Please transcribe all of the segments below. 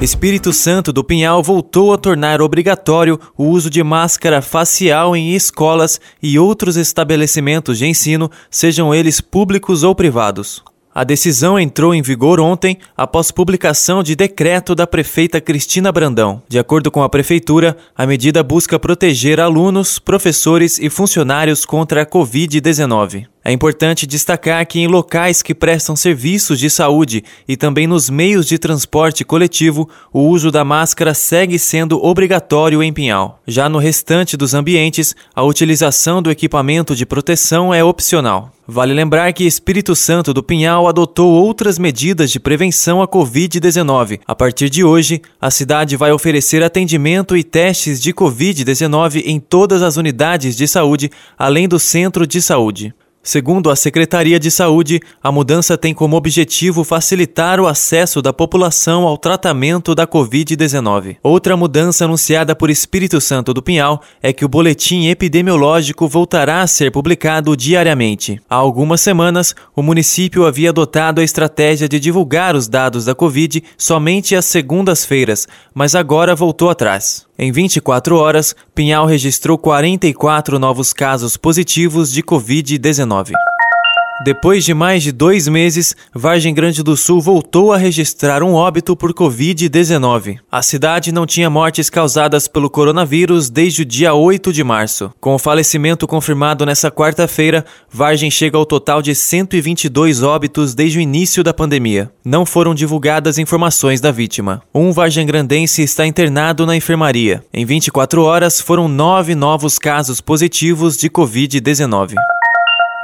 Espírito Santo do Pinhal voltou a tornar obrigatório o uso de máscara facial em escolas e outros estabelecimentos de ensino, sejam eles públicos ou privados. A decisão entrou em vigor ontem após publicação de decreto da prefeita Cristina Brandão. De acordo com a prefeitura, a medida busca proteger alunos, professores e funcionários contra a Covid-19. É importante destacar que em locais que prestam serviços de saúde e também nos meios de transporte coletivo, o uso da máscara segue sendo obrigatório em Pinhal. Já no restante dos ambientes, a utilização do equipamento de proteção é opcional. Vale lembrar que Espírito Santo do Pinhal adotou outras medidas de prevenção à Covid-19. A partir de hoje, a cidade vai oferecer atendimento e testes de Covid-19 em todas as unidades de saúde, além do centro de saúde. Segundo a Secretaria de Saúde, a mudança tem como objetivo facilitar o acesso da população ao tratamento da Covid-19. Outra mudança anunciada por Espírito Santo do Pinhal é que o boletim epidemiológico voltará a ser publicado diariamente. Há algumas semanas, o município havia adotado a estratégia de divulgar os dados da Covid somente às segundas-feiras, mas agora voltou atrás. Em 24 horas, Pinhal registrou 44 novos casos positivos de Covid-19. Depois de mais de dois meses, Vargem Grande do Sul voltou a registrar um óbito por Covid-19. A cidade não tinha mortes causadas pelo coronavírus desde o dia 8 de março. Com o falecimento confirmado nesta quarta-feira, Vargem chega ao total de 122 óbitos desde o início da pandemia. Não foram divulgadas informações da vítima. Um vargem-grandense está internado na enfermaria. Em 24 horas, foram nove novos casos positivos de Covid-19.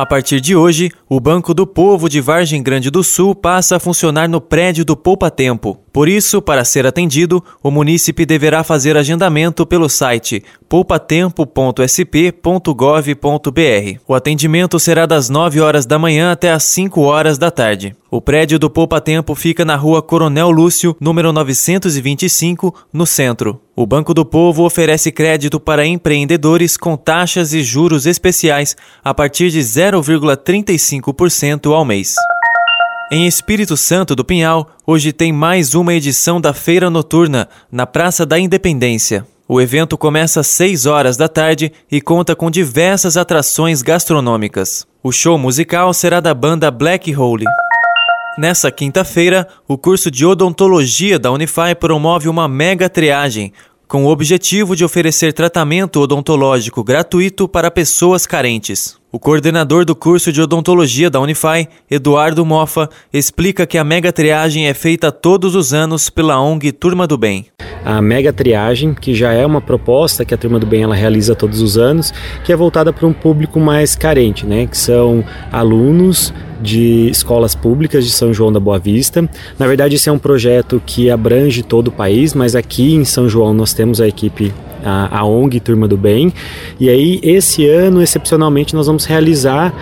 A partir de hoje, o Banco do Povo de Vargem Grande do Sul passa a funcionar no prédio do Poupa Tempo. Por isso, para ser atendido, o munícipe deverá fazer agendamento pelo site poupatempo.sp.gov.br. O atendimento será das 9 horas da manhã até as 5 horas da tarde. O prédio do Poupa Tempo fica na rua Coronel Lúcio, número 925, no centro. O Banco do Povo oferece crédito para empreendedores com taxas e juros especiais a partir de 0,35% ao mês. Em Espírito Santo do Pinhal, hoje tem mais uma edição da Feira Noturna, na Praça da Independência. O evento começa às 6 horas da tarde e conta com diversas atrações gastronômicas. O show musical será da banda Black Hole. Nessa quinta-feira, o curso de odontologia da Unify promove uma mega triagem, com o objetivo de oferecer tratamento odontológico gratuito para pessoas carentes. O coordenador do curso de odontologia da Unify, Eduardo Moffa, explica que a mega triagem é feita todos os anos pela ONG Turma do Bem. A mega triagem, que já é uma proposta que a Turma do Bem ela realiza todos os anos, que é voltada para um público mais carente, né, que são alunos de escolas públicas de São João da Boa Vista. Na verdade, esse é um projeto que abrange todo o país, mas aqui em São João nós temos a equipe a, a ONG Turma do Bem. E aí, esse ano, excepcionalmente, nós vamos realizar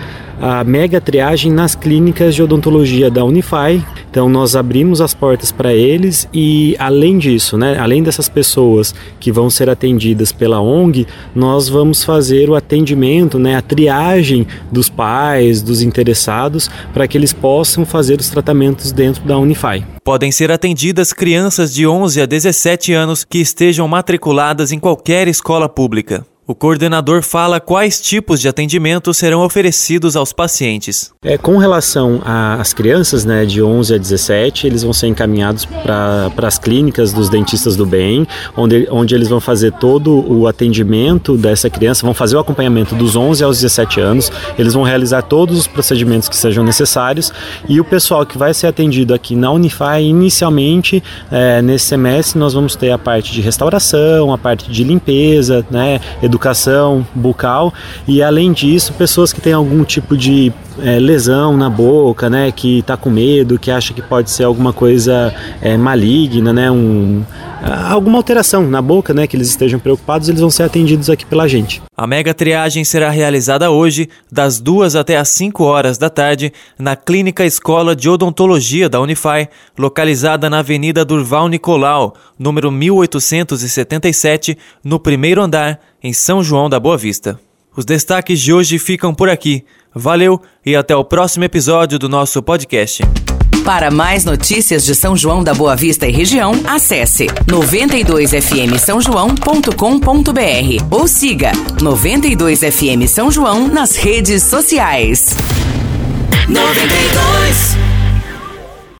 a mega triagem nas clínicas de odontologia da Unify. Então nós abrimos as portas para eles e além disso, né, além dessas pessoas que vão ser atendidas pela ONG, nós vamos fazer o atendimento, né, a triagem dos pais, dos interessados, para que eles possam fazer os tratamentos dentro da Unify. Podem ser atendidas crianças de 11 a 17 anos que estejam matriculadas em qualquer escola pública. O coordenador fala quais tipos de atendimento serão oferecidos aos pacientes. É, com relação às crianças né, de 11 a 17, eles vão ser encaminhados para as clínicas dos dentistas do bem, onde, onde eles vão fazer todo o atendimento dessa criança, vão fazer o acompanhamento dos 11 aos 17 anos, eles vão realizar todos os procedimentos que sejam necessários e o pessoal que vai ser atendido aqui na Unify, inicialmente, é, nesse semestre, nós vamos ter a parte de restauração, a parte de limpeza, né, educação educação bucal e além disso pessoas que têm algum tipo de é, lesão na boca, né, que está com medo, que acha que pode ser alguma coisa é, maligna, né, um alguma alteração na boca, né, que eles estejam preocupados, eles vão ser atendidos aqui pela gente. A mega triagem será realizada hoje, das 2 até as 5 horas da tarde, na Clínica Escola de Odontologia da Unify, localizada na Avenida Durval Nicolau, número 1877, no primeiro andar, em São João da Boa Vista. Os destaques de hoje ficam por aqui. Valeu e até o próximo episódio do nosso podcast. Para mais notícias de São João da Boa Vista e região, acesse 92fm São João.com.br ou siga 92fm São João nas redes sociais. 92